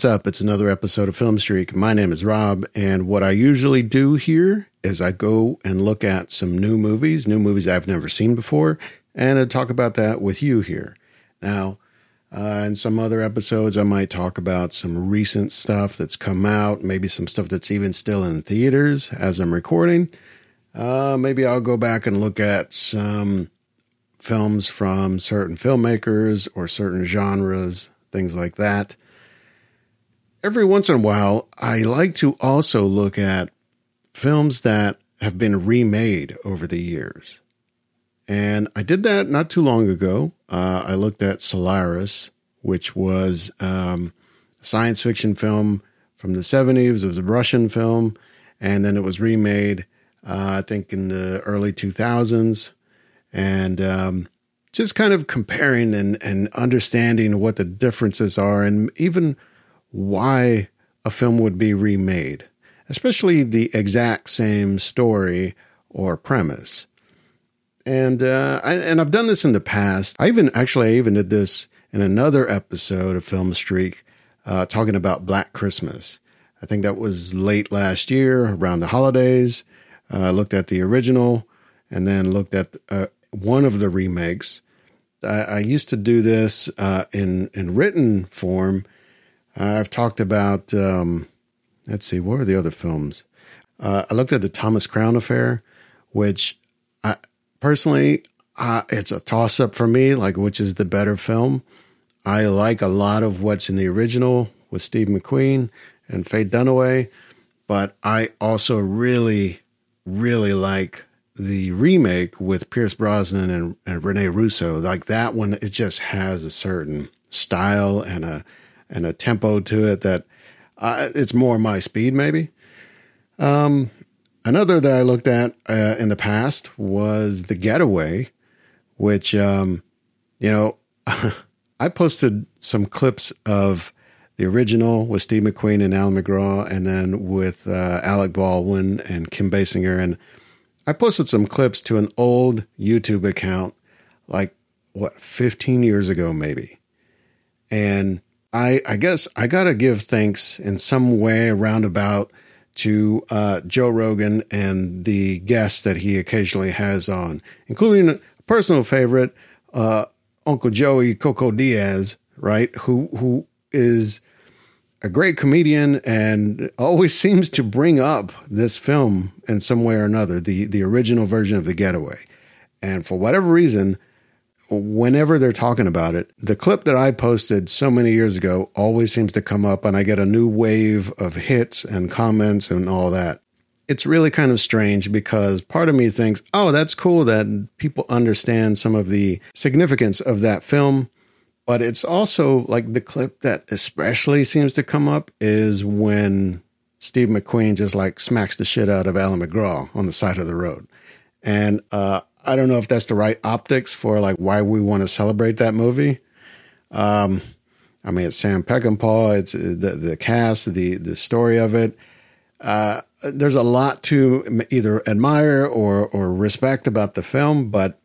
What's up? It's another episode of Film Streak. My name is Rob, and what I usually do here is I go and look at some new movies, new movies I've never seen before, and I talk about that with you here. Now, uh, in some other episodes, I might talk about some recent stuff that's come out, maybe some stuff that's even still in theaters as I'm recording. Uh, maybe I'll go back and look at some films from certain filmmakers or certain genres, things like that every once in a while, I like to also look at films that have been remade over the years. And I did that not too long ago. Uh, I looked at Solaris, which was um, a science fiction film from the 70s. It was a Russian film. And then it was remade, uh, I think, in the early 2000s. And um, just kind of comparing and, and understanding what the differences are and even why a film would be remade, especially the exact same story or premise. And uh, I, and I've done this in the past. I even actually I even did this in another episode of Film Streak, uh, talking about Black Christmas. I think that was late last year around the holidays. Uh, I uh, looked at the original and then looked at uh, one of the remakes. I, I used to do this uh, in in written form I've talked about, um, let's see, what are the other films? Uh, I looked at the Thomas Crown Affair, which I personally, uh, it's a toss up for me, like which is the better film. I like a lot of what's in the original with Steve McQueen and Faye Dunaway, but I also really, really like the remake with Pierce Brosnan and, and Rene Russo. Like that one, it just has a certain style and a and a tempo to it that uh, it's more my speed, maybe. Um, another that I looked at uh, in the past was The Getaway, which, um, you know, I posted some clips of the original with Steve McQueen and Ali MacGraw, and then with uh, Alec Baldwin and Kim Basinger. And I posted some clips to an old YouTube account, like what, 15 years ago, maybe. And I, I guess I got to give thanks in some way roundabout to uh, Joe Rogan and the guests that he occasionally has on, including a personal favorite, uh, Uncle Joey Coco Diaz, right? Who who is a great comedian and always seems to bring up this film in some way or another, the the original version of The Getaway. And for whatever reason, whenever they're talking about it, the clip that I posted so many years ago always seems to come up and I get a new wave of hits and comments and all that. It's really kind of strange because part of me thinks, oh, that's cool that people understand some of the significance of that film. But it's also like the clip that especially seems to come up is when Steve McQueen just like smacks the shit out of Ali MacGraw on the side of the road. And uh, I don't know if that's the right optics for like why we want to celebrate that movie. Um, I mean, it's Sam Peckinpah. It's uh, the the cast, the the story of it. Uh, there's a lot to either admire or or respect about the film, but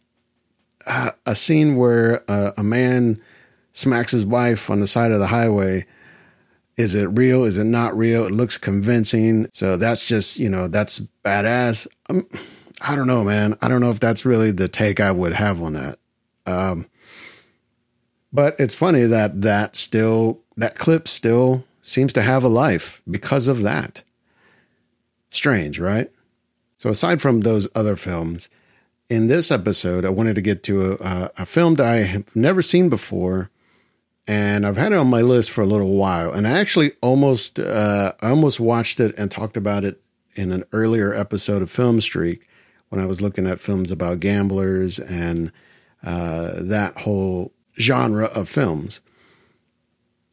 uh, a scene where uh, a man smacks his wife on the side of the highway. Is it real? Is it not real? It looks convincing. So that's just, you know, that's badass. Um, I don't know, man. I don't know if that's really the take I would have on that. Um, but it's funny that that still that clip still seems to have a life because of that. Strange, right? So aside from those other films, in this episode, I wanted to get to a, a film that I have never seen before, and I've had it on my list for a little while. And I actually almost uh, I almost watched it and talked about it in an earlier episode of Film Streak when I was looking at films about gamblers and uh, that whole genre of films.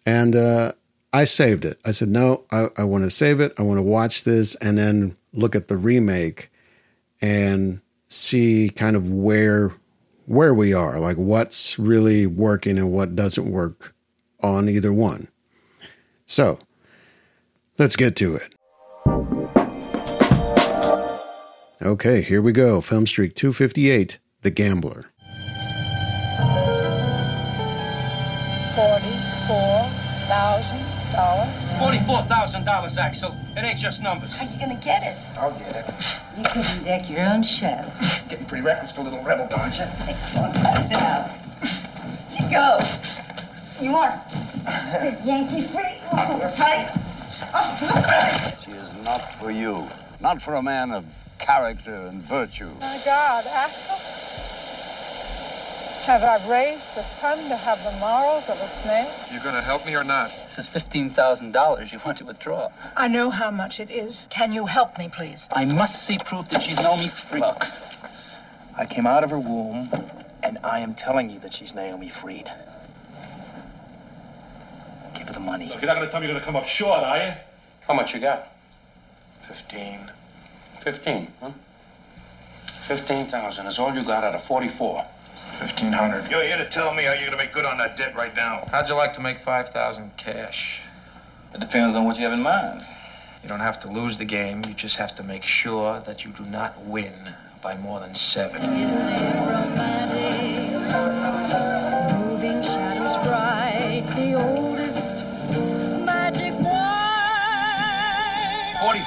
And uh, I saved it. I said, no, I, I want to save it. I want to watch this and then look at the remake and see kind of where where we are, like what's really working and what doesn't work on either one. So let's get to it. Okay, here we go. Film Streak 258 The Gambler. $44,000? $44,000, Axel. It ain't just numbers. How are you gonna get it? I'll get it. You couldn't deck your own shell. Getting pretty reckless for a little rebel, don't you? Cut it out. You go. You want Yankee free? We're fight. She is not for you. Not for a man of character and virtue. My God, Axel. Have I raised the son to have the morals of a snake? You are gonna help me or not? This is $15,000 you want to withdraw. I know how much it is. Can you help me, please? I must see proof that she's Naomi Freed. Look, I came out of her womb, and I am telling you that she's Naomi Freed. Give her the money. Look, you're not gonna tell me you're gonna come up short, are you? How much you got? Fifteen. Fifteen, huh? Fifteen thousand is all you got out of forty-four. Fifteen hundred. You're here to tell me how you're gonna make good on that debt right now. How'd you like to make five thousand cash? It depends on what you have in mind. You don't have to lose the game. You just have to make sure that you do not win by more than seven.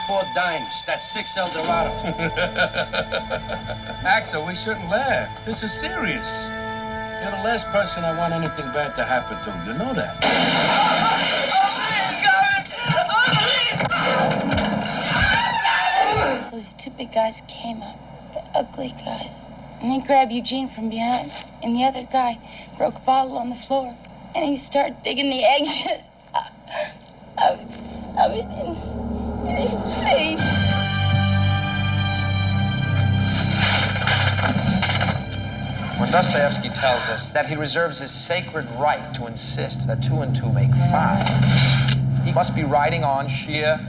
Wine. Forty-four dimes. That's six Eldorado. Axel, we shouldn't laugh. This is serious. You're the last person I want anything bad to happen to. You know that. These two big guys came up, ugly guys. And they grabbed Eugene from behind. And the other guy broke a bottle on the floor. And he started digging the edges of, of it in, in his face. When Dostoevsky tells us that he reserves his sacred right to insist that two and two make five, he must be riding on sheer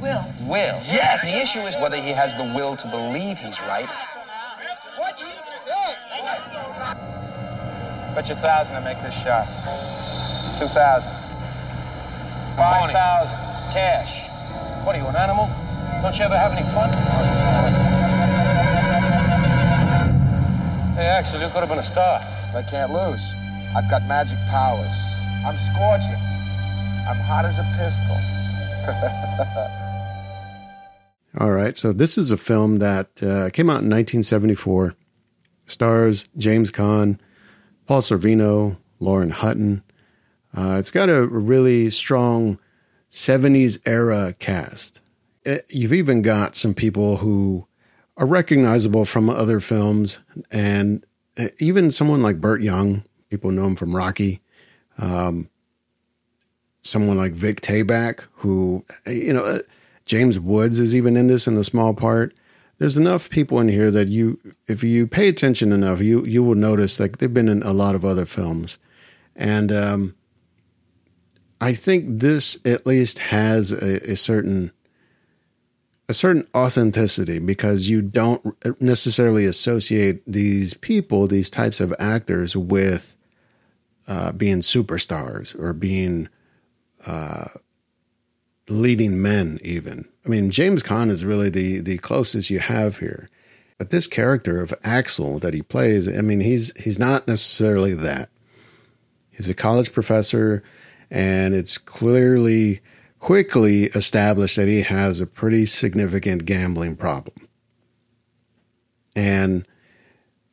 Will. will. Yes. The issue is whether he has the will to believe he's right. What use deserve? Bet you a thousand to make this shot. Two thousand. Five thousand. Cash. What are you, an animal? Don't you ever have any fun? Hey, Axel, you could have been a star. I can't lose. I've got magic powers. I'm scorching. I'm hot as a pistol. All right. So this is a film that uh, came out in 1974. Stars James Caan, Paul Sorvino, Lauren Hutton. Uh, it's got a really strong 70s era cast. It- you've even got some people who are recognizable from other films, and uh, even someone like Burt Young. People know him from Rocky. Um, someone like Vic Tayback, who you know. Uh, James Woods is even in this in a small part. There's enough people in here that you, if you pay attention enough, you you will notice that they've been in a lot of other films, and um, I think this at least has a, a certain a certain authenticity because you don't necessarily associate these people, these types of actors, with uh, being superstars or being uh, leading men even. I mean james Caan is really the the closest you have here. But this character of axel that he plays i mean he's he's not necessarily that. He's a college professor and it's clearly quickly established that he has a pretty significant gambling problem. And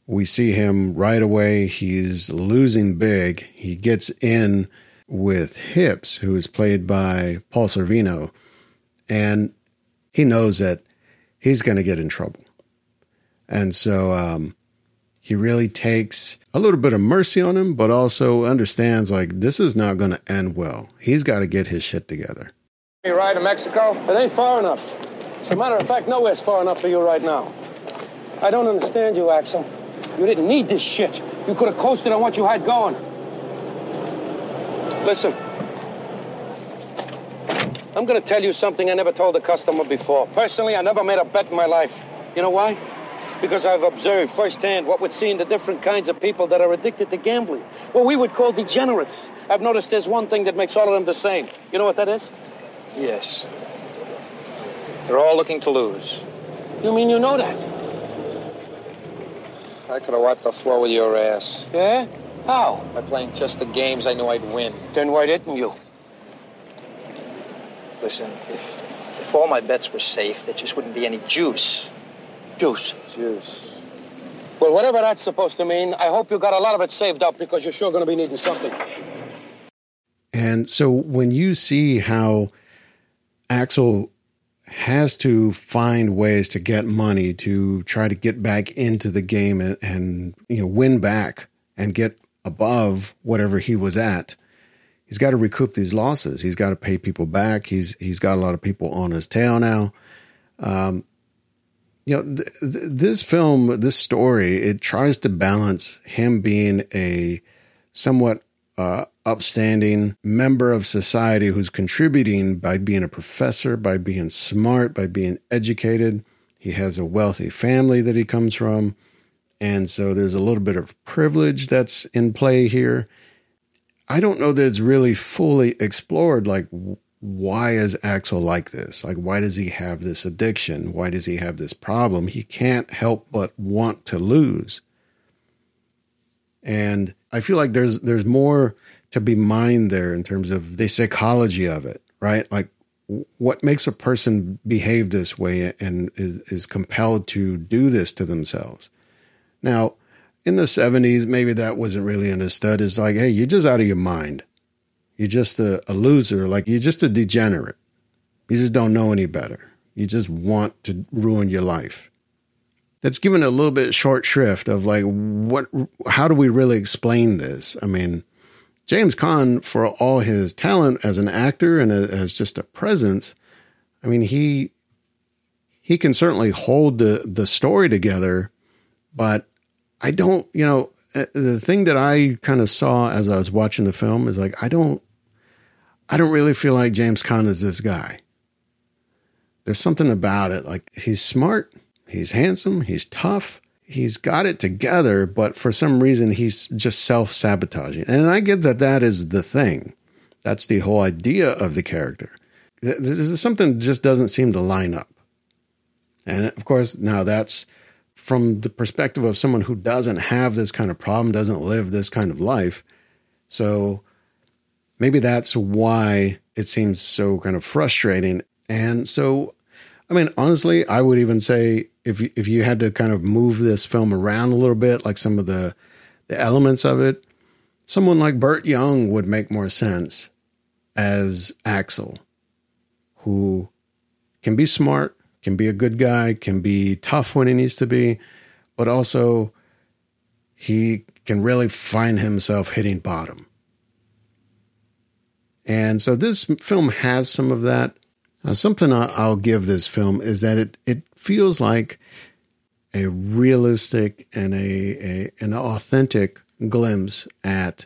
we see him right away. He's losing big. He gets in with Hips, who is played by Paul Sorvino, and he knows that he's going to get in trouble. And so um, he really takes a little bit of mercy on him, but also understands like this is not going to end well. He's got to get his shit together. You ride to Mexico? It ain't far enough. As a matter of fact, nowhere's far enough for you right now. I don't understand you, Axel. You didn't need this shit. You could have coasted on what you had going. Listen. I'm gonna tell you something I never told a customer before. Personally, I never made a bet in my life. You know why? Because I've observed firsthand what we're seeing the different kinds of people that are addicted to gambling. What we would call degenerates. I've noticed there's one thing that makes all of them the same. You know what that is? Yes. They're all looking to lose. You mean you know that? I could have wiped the floor with your ass. Yeah? How? By playing just the games I knew I'd win. Then why didn't you? Listen, if if all my bets were safe, there just wouldn't be any juice. Juice. Juice. Well, whatever that's supposed to mean, I hope you got a lot of it saved up because you're sure going to be needing something. And so when you see how Axel has to find ways to get money to try to get back into the game and, and you know win back and get above whatever he was at, he's got to recoup these losses. He's got to pay people back. He's he's got a lot of people on his tail now. Um, you know, th- th- this film, this story, it tries to balance him being a somewhat uh, upstanding member of society who's contributing by being a professor, by being smart, by being educated. He has a wealthy family that he comes from. And so there's a little bit of privilege that's in play here. I don't know that it's really fully explored. Like, why is Axel like this? Like, why does he have this addiction? Why does he have this problem? He can't help but want to lose. And I feel like there's there's more to be mined there in terms of the psychology of it, right? Like what makes a person behave this way and is, is compelled to do this to themselves. Now, in the 70s, maybe that wasn't really understood. It's like, hey, you're just out of your mind. You're just a, a loser. Like, you're just a degenerate. You just don't know any better. You just want to ruin your life that's given a little bit short shrift of like what how do we really explain this i mean james Caan, for all his talent as an actor and as just a presence i mean he he can certainly hold the the story together but i don't you know uh, the thing that i kind of saw as i was watching the film is like i don't i don't really feel like james Caan is this guy there's something about it like he's smart He's handsome, he's tough, he's got it together, but for some reason he's just self sabotaging. And I get that that is the thing. That's the whole idea of the character. There's something just doesn't seem to line up. And of course, now that's from the perspective of someone who doesn't have this kind of problem, doesn't live this kind of life. So maybe that's why it seems so kind of frustrating. And so, I mean, honestly, I would even say if you, if you had to kind of move this film around a little bit, like some of the the elements of it, someone like Burt Young would make more sense as Axel, who can be smart, can be a good guy, can be tough when he needs to be, but also he can really find himself hitting bottom. And so this film has some of that. Uh, something I'll give this film is that it it feels like a realistic and a, a an authentic glimpse at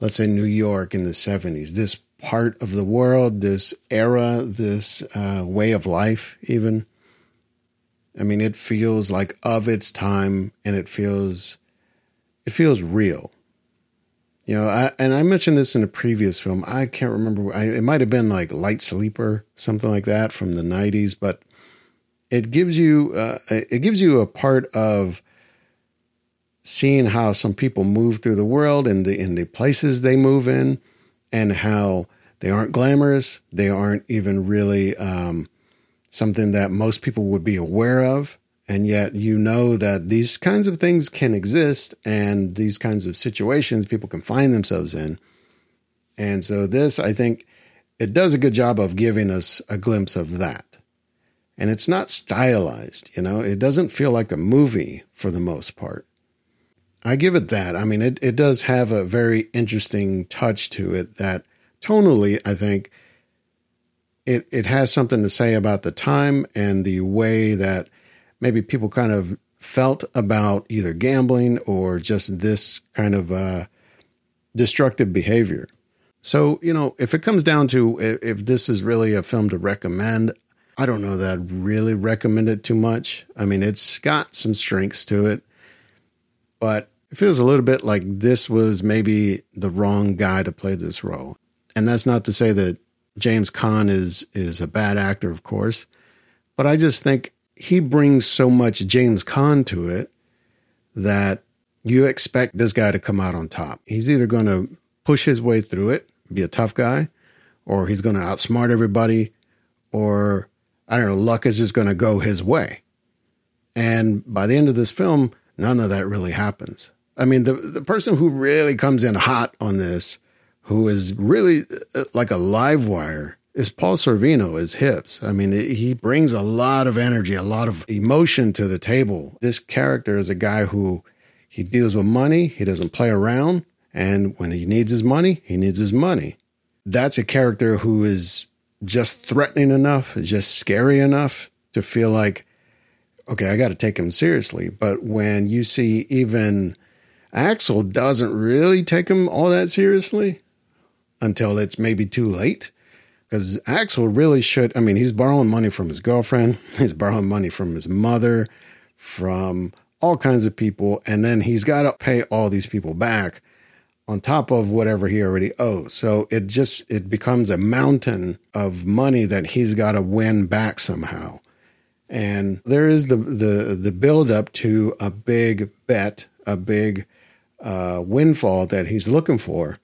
let's say New York in the 70s this part of the world this era this uh, way of life even I mean it feels like of its time and it feels it feels real you know I, and I mentioned this in a previous film I can't remember I, it might have been like Light Sleeper something like that from the 90s but it gives you uh, it gives you a part of seeing how some people move through the world and the in the places they move in, and how they aren't glamorous. They aren't even really um, something that most people would be aware of. And yet, you know that these kinds of things can exist, and these kinds of situations people can find themselves in. And so, this I think it does a good job of giving us a glimpse of that and it's not stylized, you know, it doesn't feel like a movie for the most part. I give it that. I mean, it, it does have a very interesting touch to it that tonally, I think it, it has something to say about the time and the way that maybe people kind of felt about either gambling or just this kind of uh, destructive behavior. So, you know, if it comes down to if this is really a film to recommend, I don't know that I'd really recommend it too much. I mean, it's got some strengths to it, but it feels a little bit like this was maybe the wrong guy to play this role. And that's not to say that James Caan is is a bad actor, of course, but I just think he brings so much James Caan to it that you expect this guy to come out on top. He's either going to push his way through it, be a tough guy, or he's going to outsmart everybody, or I don't know, luck is just going to go his way. And by the end of this film, none of that really happens. I mean, the the person who really comes in hot on this, who is really uh, like a live wire, is Paul Sorvino as Hips. I mean, he brings a lot of energy, a lot of emotion to the table. This character is a guy who he deals with money, he doesn't play around, and when he needs his money, he needs his money. That's a character who is just threatening enough, just scary enough to feel like, okay, I got to take him seriously. But when you see even Axel doesn't really take him all that seriously until it's maybe too late because Axel really should. I mean, he's borrowing money from his girlfriend, he's borrowing money from his mother, from all kinds of people, and then he's got to pay all these people back on top of whatever he already owes. So it just it becomes a mountain of money that he's got to win back somehow. And there is the the the build up to a big bet, a big uh, windfall that he's looking for.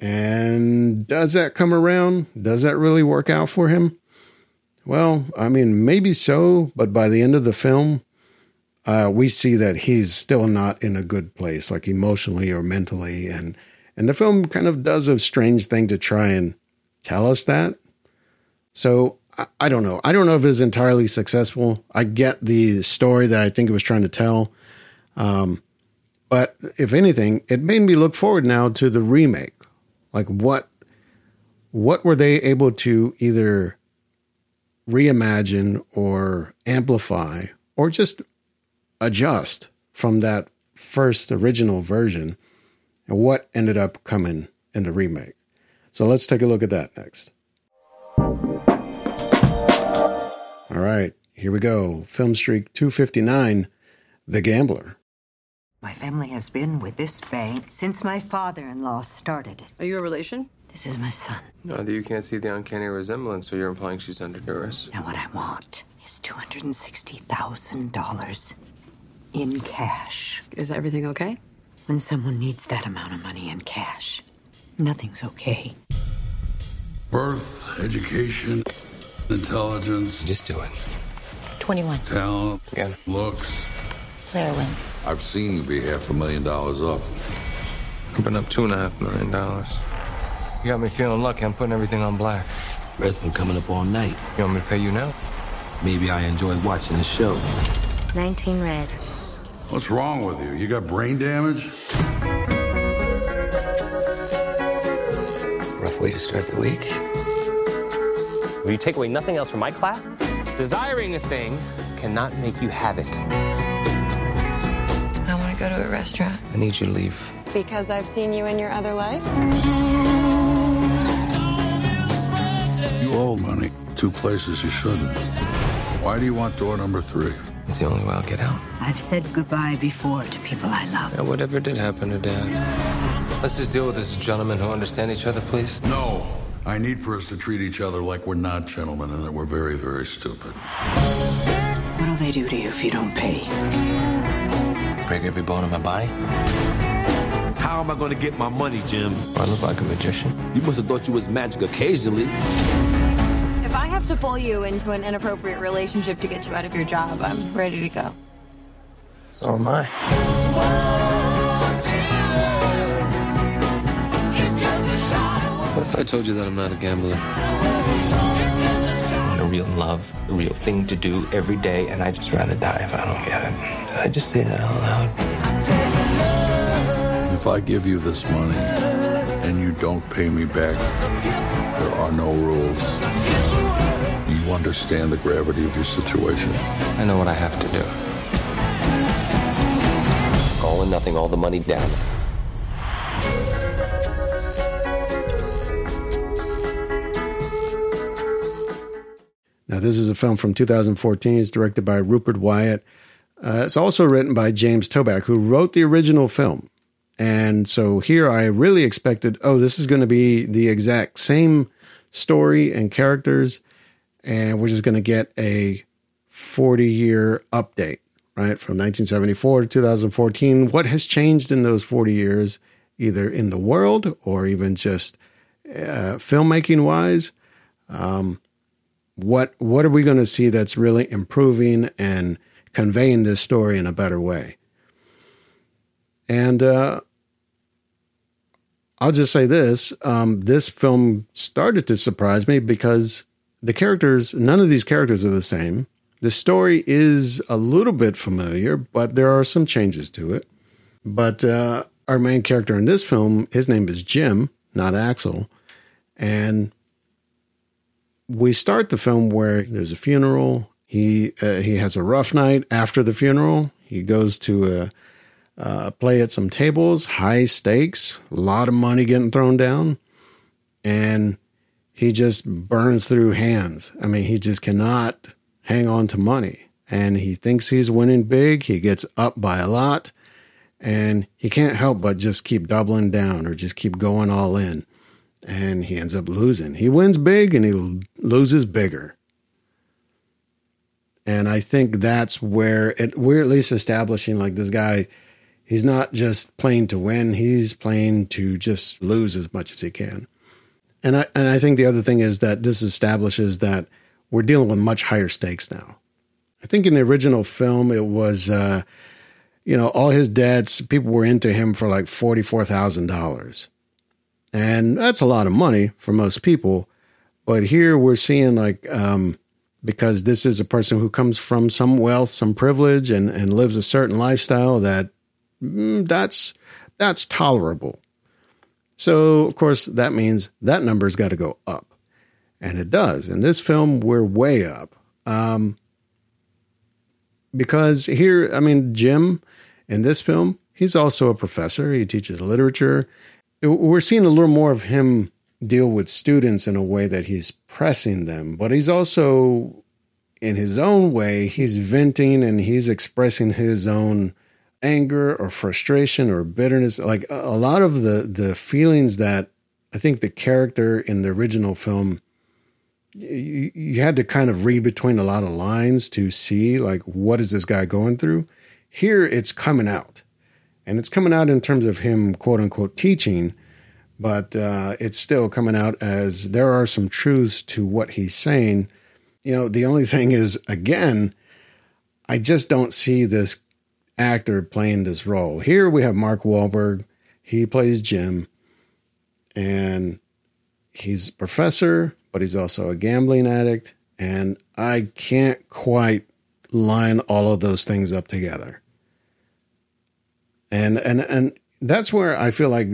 And does that come around? Does that really work out for him? Well, I mean, maybe so, but by the end of the film, uh, we see that he's still not in a good place, like emotionally or mentally, and and the film kind of does a strange thing to try and tell us that. So I, I don't know. I don't know if it's entirely successful. I get the story that I think it was trying to tell, um, but if anything, it made me look forward now to the remake. Like what what were they able to either reimagine or amplify or just adjust from that first original version and what ended up coming in the remake. So let's take a look at that next. All right, here we go. Film Streak 259 The Gambler. My family has been with this bank since my father in law started it. Are you a relation? This is my son. Either you can't see the uncanny resemblance so you're implying she's under duress. Now, what I want is $260,000 in cash. Is everything okay? When someone needs that amount of money in cash, nothing's okay. Birth, education, intelligence. Just do it. 21. Talent. Again. Looks. Player wins. I've seen you be half a million dollars up. I've been up two and a half million dollars. You got me feeling lucky. I'm putting everything on black. Red's been coming up all night. You want me to pay you now? Maybe I enjoy watching the show. 19 red. What's wrong with you? You got brain damage? Rough way to start the week. Will you take away nothing else from my class? Desiring a thing cannot make you have it. I want to go to a restaurant. I need you to leave. Because I've seen you in your other life? You owe money. Two places you shouldn't. Why do you want door number three? It's the only way I'll get out. I've said goodbye before to people I love. Yeah, whatever did happen to Dad? Let's just deal with this as gentlemen who understand each other, please. No. I need for us to treat each other like we're not gentlemen and that we're very, very stupid. What'll they do to you if you don't pay? Break every bone in my body. How am I going to get my money, Jim? I look like a magician. You must have thought you was magic occasionally. If I have to pull you into an inappropriate relationship to get you out of your job, I'm ready to go. So am I. What if I told you that I'm not a gambler? I want a real love, a real thing to do every day, and I'd just rather die if I don't get it. I just say that out loud? If I give you this money and you don't pay me back, there are no rules. You understand the gravity of your situation. I know what I have to do. All or nothing, all the money down. Now, this is a film from 2014. It's directed by Rupert Wyatt. Uh, it's also written by James Toback, who wrote the original film. And so here I really expected, oh, this is going to be the exact same story and characters, and we're just going to get a 40 year update, right? From 1974 to 2014. What has changed in those 40 years, either in the world or even just uh, filmmaking wise, um, what what are we going to see that's really improving and conveying this story in a better way? And uh, I'll just say this: um, this film started to surprise me because the characters, none of these characters are the same. The story is a little bit familiar, but there are some changes to it. But uh, our main character in this film, his name is Jim, not Axel, and we start the film where there's a funeral. He uh, he has a rough night after the funeral. He goes to a, uh, play at some tables, high stakes, a lot of money getting thrown down, and he just burns through hands. I mean, he just cannot hang on to money, and he thinks he's winning big. He gets up by a lot, and he can't help but just keep doubling down or just keep going all in and he ends up losing. He wins big and he loses bigger. And I think that's where it, we're at least establishing like this guy, he's not just playing to win, he's playing to just lose as much as he can. And I and I think the other thing is that this establishes that we're dealing with much higher stakes now. I think in the original film it was uh, you know, all his debts, people were into him for like forty four thousand dollars and that's a lot of money for most people. But here we're seeing like, um, because this is a person who comes from some wealth, some privilege, and, and lives a certain lifestyle that mm, that's that's tolerable. So of course that means that number's got to go up, and it does. In this film, we're way up. Um, because here, I mean, Jim in this film, he's also a professor. He teaches literature we're seeing a little more of him deal with students in a way that he's pressing them, but he's also, in his own way, he's venting and he's expressing his own anger or frustration or bitterness. Like a lot of the the feelings that I think the character in the original film. You, you had to kind of read between a lot of lines to see like what is this guy going through. Here it's coming out and it's coming out in terms of him quote unquote teaching but uh, it's still coming out as there are some truths to what he's saying. You know the only thing is again i just don't see this actor playing this role. Here we have mark Wahlberg. he plays jim and he's a professor but he's also a gambling addict and i can't quite line all of those things up together and and and that's where I feel like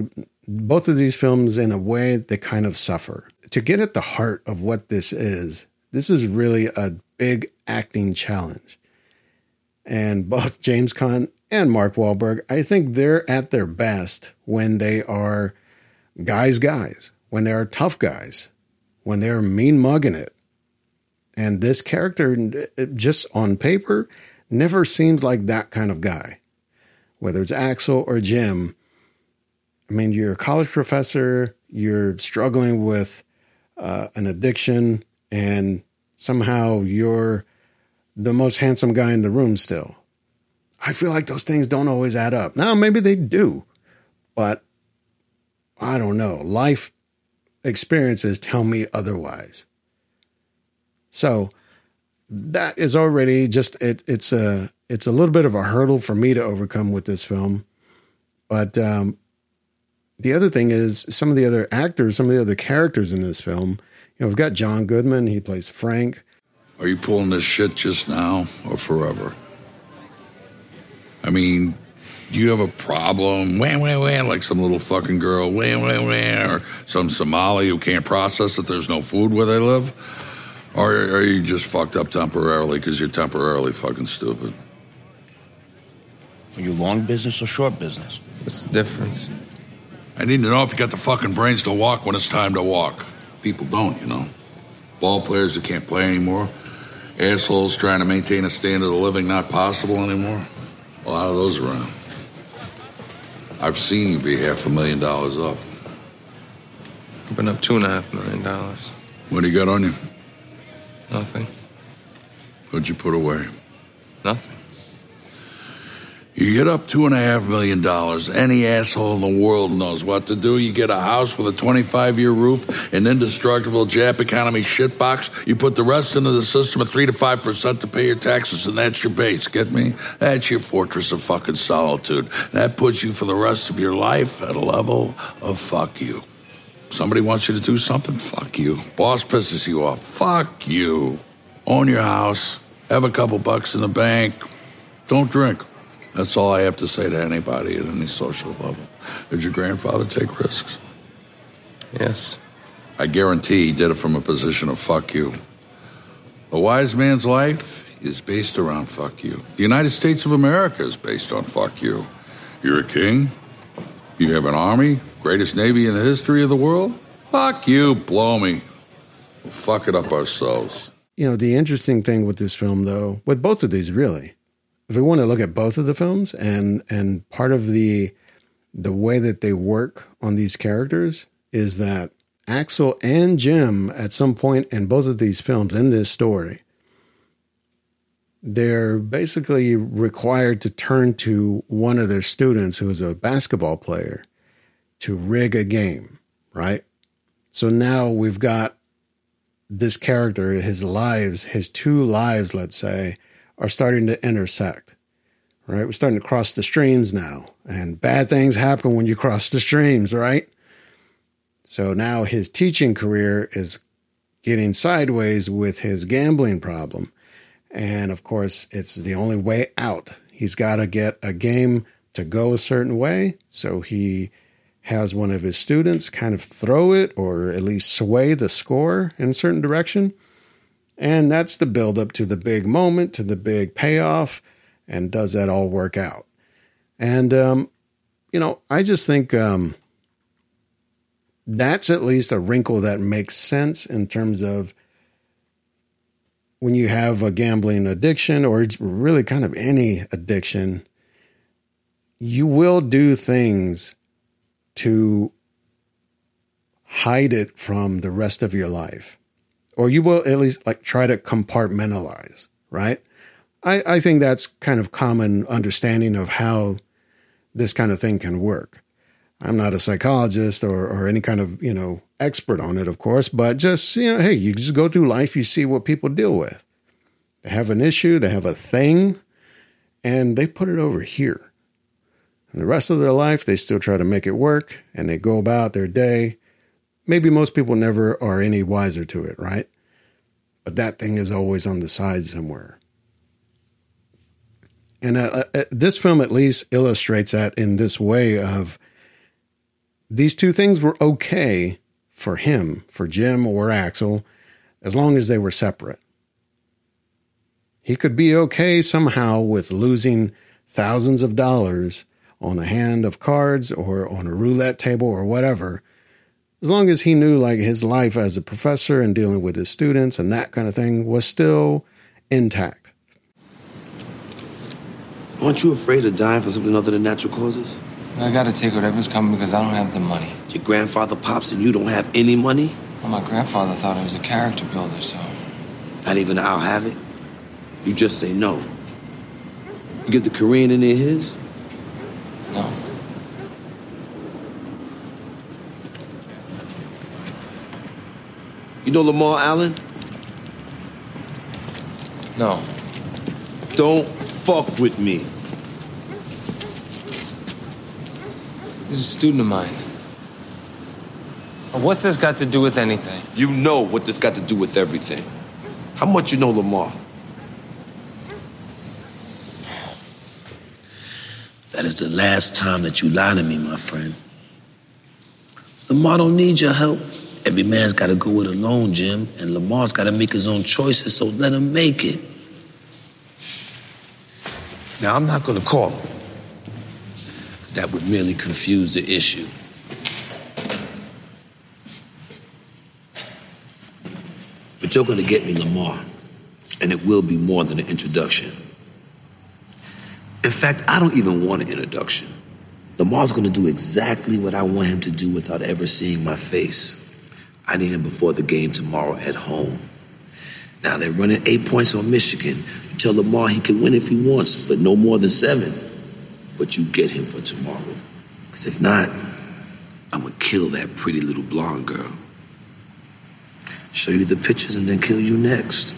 both of these films, in a way, they kind of suffer. To get at the heart of what this is, this is really a big acting challenge. And both James Caan and Mark Wahlberg, I think they're at their best when they are guys, guys, when they are tough guys, when they're mean mugging it. And this character, just on paper, never seems like that kind of guy whether it's Axel or Jim. I mean, you're a college professor, you're struggling with uh, an addiction, and somehow you're the most handsome guy in the room still. I feel like those things don't always add up. Now, maybe they do, but I don't know. Life experiences tell me otherwise. So that is already just it, it's a it's a little bit of a hurdle for me to overcome with this film. But um, the other thing is some of the other actors, some of the other characters in this film. You know, we've got John Goodman. He plays Frank. Are you pulling this shit just now or forever? I mean, do you have a problem? Wham, wham, wham, like some little fucking girl, wham, wham, wham, or some Somali who can't process that there's no food where they live? Or are you just fucked up temporarily because you're temporarily fucking stupid? Are you long business or short business? What's the difference? I need to know if you got the fucking brains to walk when it's time to walk. People don't, you know. Ball players that can't play anymore. Assholes trying to maintain a standard of living not possible anymore. A lot of those around. I've seen you be half a million dollars up. I've been up two and a half million dollars. What do you got on you? Nothing. What'd you put away? Nothing. You get up two and a half million dollars. Any asshole in the world knows what to do. You get a house with a 25 year roof, an indestructible Jap economy shitbox. You put the rest into the system at 3 to 5% to pay your taxes, and that's your base. Get me? That's your fortress of fucking solitude. That puts you for the rest of your life at a level of fuck you. Somebody wants you to do something? Fuck you. Boss pisses you off? Fuck you. Own your house. Have a couple bucks in the bank. Don't drink. That's all I have to say to anybody at any social level. Did your grandfather take risks? Yes. I guarantee he did it from a position of fuck you. A wise man's life is based around fuck you. The United States of America is based on fuck you. You're a king. You have an army, greatest navy in the history of the world. Fuck you, blow me. We'll fuck it up ourselves. You know, the interesting thing with this film, though, with both of these, really, if we want to look at both of the films and and part of the the way that they work on these characters is that Axel and Jim at some point in both of these films in this story they're basically required to turn to one of their students who is a basketball player to rig a game, right? So now we've got this character, his lives, his two lives, let's say, are starting to intersect, right? We're starting to cross the streams now, and bad things happen when you cross the streams, right? So now his teaching career is getting sideways with his gambling problem. And of course, it's the only way out. He's got to get a game to go a certain way. So he has one of his students kind of throw it or at least sway the score in a certain direction. And that's the build up to the big moment, to the big payoff. And does that all work out? And, um, you know, I just think um, that's at least a wrinkle that makes sense in terms of when you have a gambling addiction or really kind of any addiction, you will do things to hide it from the rest of your life. Or you will at least like try to compartmentalize, right? I, I think that's kind of common understanding of how this kind of thing can work. I'm not a psychologist or, or any kind of, you know, expert on it, of course, but just, you know, hey, you just go through life, you see what people deal with. They have an issue, they have a thing, and they put it over here. And the rest of their life, they still try to make it work and they go about their day. Maybe most people never are any wiser to it, right? But that thing is always on the side somewhere. And uh, uh, this film at least illustrates that in this way of these two things were okay for him, for Jim or Axel, as long as they were separate. He could be okay somehow with losing thousands of dollars on a hand of cards or on a roulette table or whatever, as long as he knew like his life as a professor and dealing with his students and that kind of thing was still intact. Aren't you afraid of dying for something other than natural causes? I gotta take whatever's coming because I don't have the money. Your grandfather pops and you don't have any money? Well, my grandfather thought I was a character builder, so. Not even I'll have it? You just say no. You get the Korean in there his? No. You know Lamar Allen? No. Don't fuck with me. He's a student of mine. What's this got to do with anything? You know what this got to do with everything. How much you know Lamar? That is the last time that you lie to me, my friend. Lamar don't need your help. Every man's got to go it alone, Jim, and Lamar's got to make his own choices, so let him make it. Now, I'm not going to call him. That would merely confuse the issue. But you're going to get me Lamar, and it will be more than an introduction. In fact, I don't even want an introduction. Lamar's going to do exactly what I want him to do without ever seeing my face. I need him before the game tomorrow at home. Now they're running eight points on Michigan. You tell Lamar he can win if he wants, but no more than seven. But you get him for tomorrow. Because if not, I'm gonna kill that pretty little blonde girl. Show you the pictures and then kill you next.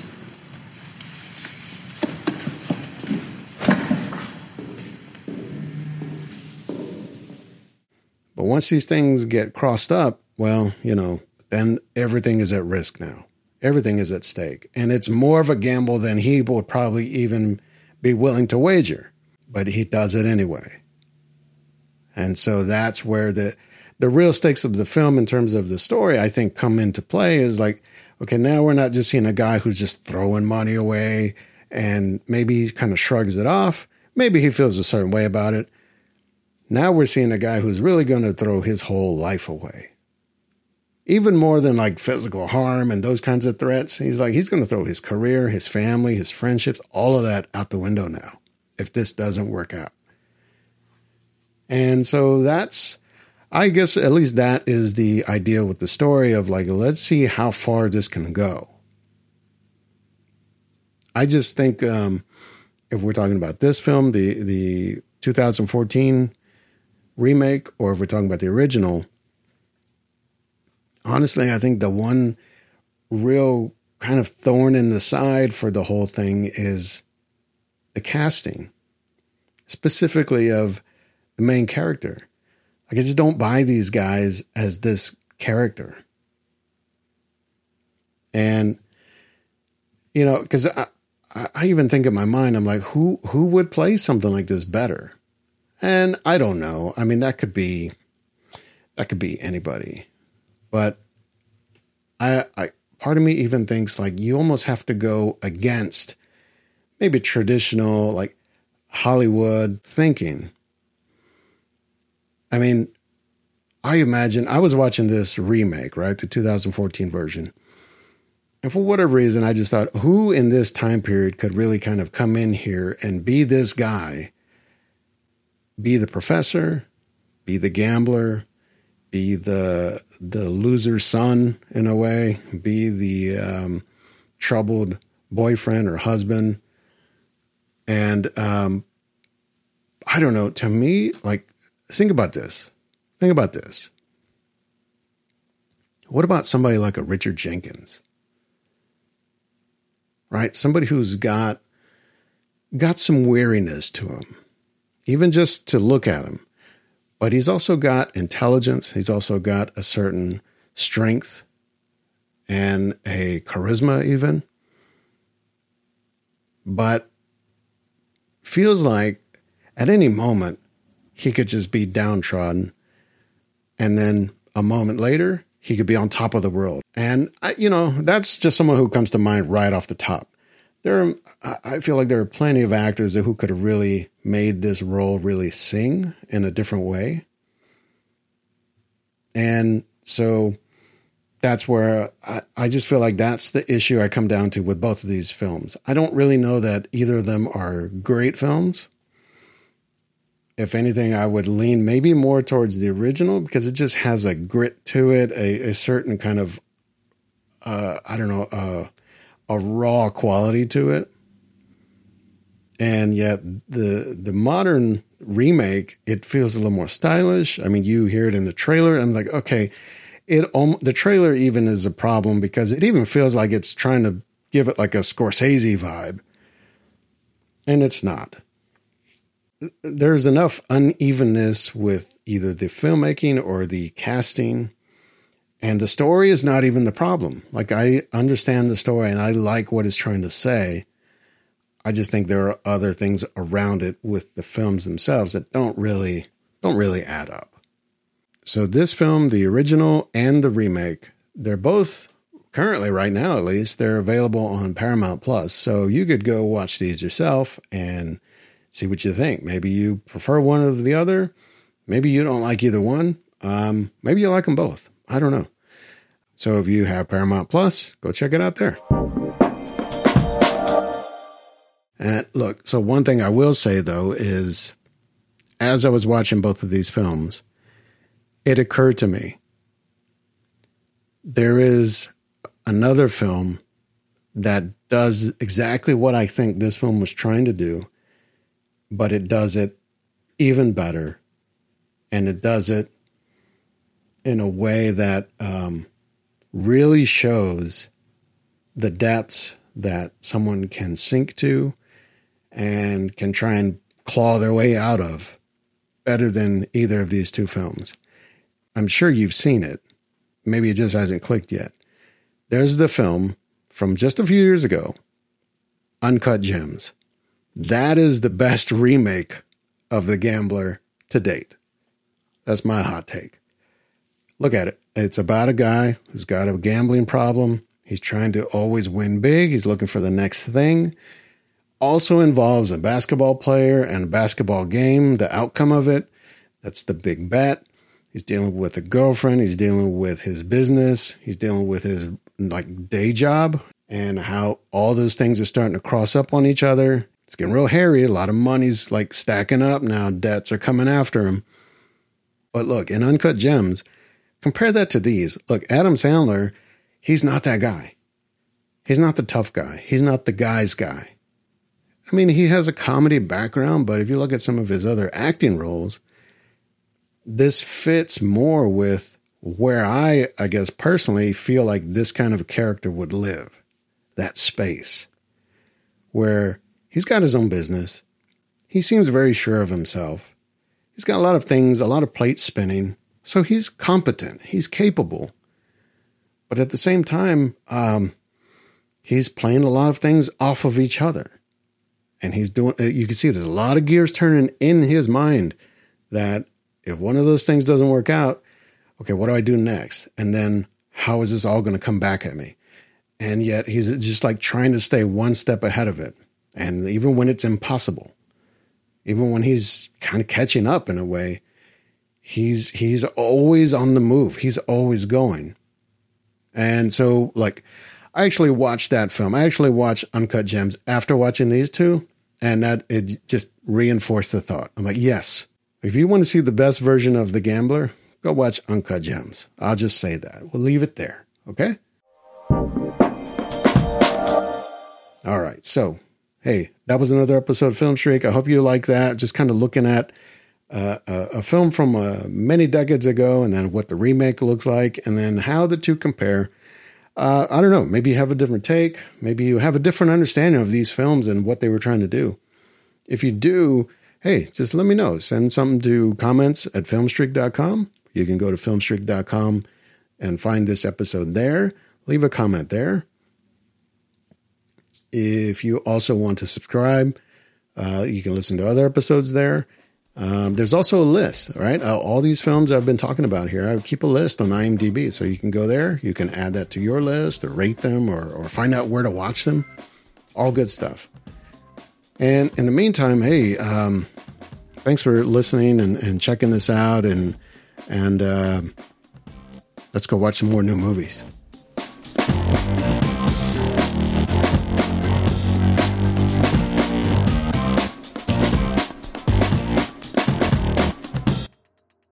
But once these things get crossed up, well, you know, then everything is at risk now. Everything is at stake. And it's more of a gamble than he would probably even be willing to wager. But he does it anyway. And so that's where the the real stakes of the film in terms of the story, I think, come into play is like, okay, now we're not just seeing a guy who's just throwing money away and maybe he kind of shrugs it off. Maybe he feels a certain way about it. Now we're seeing a guy who's really going to throw his whole life away. Even more than like physical harm and those kinds of threats. He's like, he's going to throw his career, his family, his friendships, all of that out the window now if this doesn't work out. And so that's, I guess, at least that is the idea with the story of like, let's see how far this can go. I just think um, if we're talking about this film, the the 2014 remake, or if we're talking about the original, honestly, I think the one real kind of thorn in the side for the whole thing is the casting, specifically of the main character. Like, I just don't buy these guys as this character. And, you know, because I, I even think in my mind, I'm like, who who would play something like this better? And I don't know. I mean, that could be that could be anybody. But I I part of me even thinks like you almost have to go against maybe traditional like Hollywood thinking. I mean, I imagine I was watching this remake, right? The 2014 version. And for whatever reason, I just thought, who in this time period could really kind of come in here and be this guy, be the professor, be the gambler, be the the loser son in a way, be the um, troubled boyfriend or husband, and um, I don't know. To me, like, think about this. Think about this. What about somebody like a Richard Jenkins? right? Somebody who's got got some weariness to him, even just to look at him. But he's also got intelligence. He's also got a certain strength and a charisma, even. But feels like at any moment he could just be downtrodden. And then a moment later, he could be on top of the world. And I, you know, that's just someone who comes to mind right off the top. There, are, I feel like there are plenty of actors who could have really made this role really sing in a different way. And so that's where I, I just feel like that's the issue I come down to with both of these films. I don't really know that either of them are great films. If anything, I would lean maybe more towards the original because it just has a grit to it, a, a certain kind of, uh, I don't know, uh, a raw quality to it. And yet the the modern remake, it feels a little more stylish. I mean, you hear it in the trailer. I'm like, okay, it the trailer even is a problem because it even feels like it's trying to give it like a Scorsese vibe, and it's not. There's enough unevenness with either the filmmaking or the casting and the story is not even the problem. Like I understand the story and I like what it's trying to say. I just think there are other things around it with the films themselves that don't really don't really add up. So this film, the original and the remake, they're both currently right now at least, they're available on Paramount Plus. So you could go watch these yourself and see what you think. Maybe you prefer one or the other. Maybe you don't like either one. Um, maybe you like them both. I don't know. So if you have Paramount Plus, go check it out there. And look, so one thing I will say though is as I was watching both of these films, it occurred to me there is another film that does exactly what I think this film was trying to do, but it does it even better. And it does it in a way that um, really shows the depths that someone can sink to and can try and claw their way out of better than either of these two films. I'm sure you've seen it. Maybe it just hasn't clicked yet. There's the film from just a few years ago, Uncut Gems. That is the best remake of The Gambler to date. That's my hot take. Look at it. It's about a guy who's got a gambling problem. He's trying to always win big. He's looking for the next thing. Also involves a basketball player and a basketball game, the outcome of it. That's the big bet. He's dealing with a girlfriend. He's dealing with his business. He's dealing with his like day job and how all those things are starting to cross up on each other. It's getting real hairy. A lot of money's like stacking up now. Debts are coming after him. But look, in Uncut Gems, compare that to these. Look, Adam Sandler, he's not that guy. He's not the tough guy. He's not the guy's guy. I mean, he has a comedy background, but if you look at some of his other acting roles, this fits more with where I, I guess personally, feel like this kind of a character would live. That space where he's got his own business. He seems very sure of himself. He's got a lot of things, a lot of plates spinning. So he's competent, he's capable. But at the same time, um, he's playing a lot of things off of each other. And he's doing, uh, you can see there's a lot of gears turning in his mind that if one of those things doesn't work out, okay, what do I do next? And then how is this all going to come back at me? And yet he's just like trying to stay one step ahead of it. And even when it's impossible, even when he's kind of catching up in a way, he's he's always on the move. He's always going. And so like I actually watched that film. I actually watched Uncut Gems after watching these two, and that it just reinforced the thought. I'm like, yes, if you want to see the best version of The Gambler, go watch Uncut Gems. I'll just say that. We'll leave it there. Okay? All right. So, hey, that was another episode of Film Streak. I hope you like that. Just kind of looking at uh, a, a, film from uh, many decades ago and then what the remake looks like and then how the two compare. Uh, I don't know. Maybe you have a different take. Maybe you have a different understanding of these films and what they were trying to do. If you do, hey, just let me know. Send something to comments at filmstreak.com. You can go to filmstreak.com and find this episode there. Leave a comment there. If you also want to subscribe, uh, you can listen to other episodes there. Um, there's also a list, right? Uh, all these films I've been talking about here, I keep a list on IMDb. So you can go there, you can add that to your list or rate them or, or find out where to watch them. All good stuff. And in the meantime, hey, um, thanks for listening and, and, checking this out. And, and uh, let's go watch some more new movies.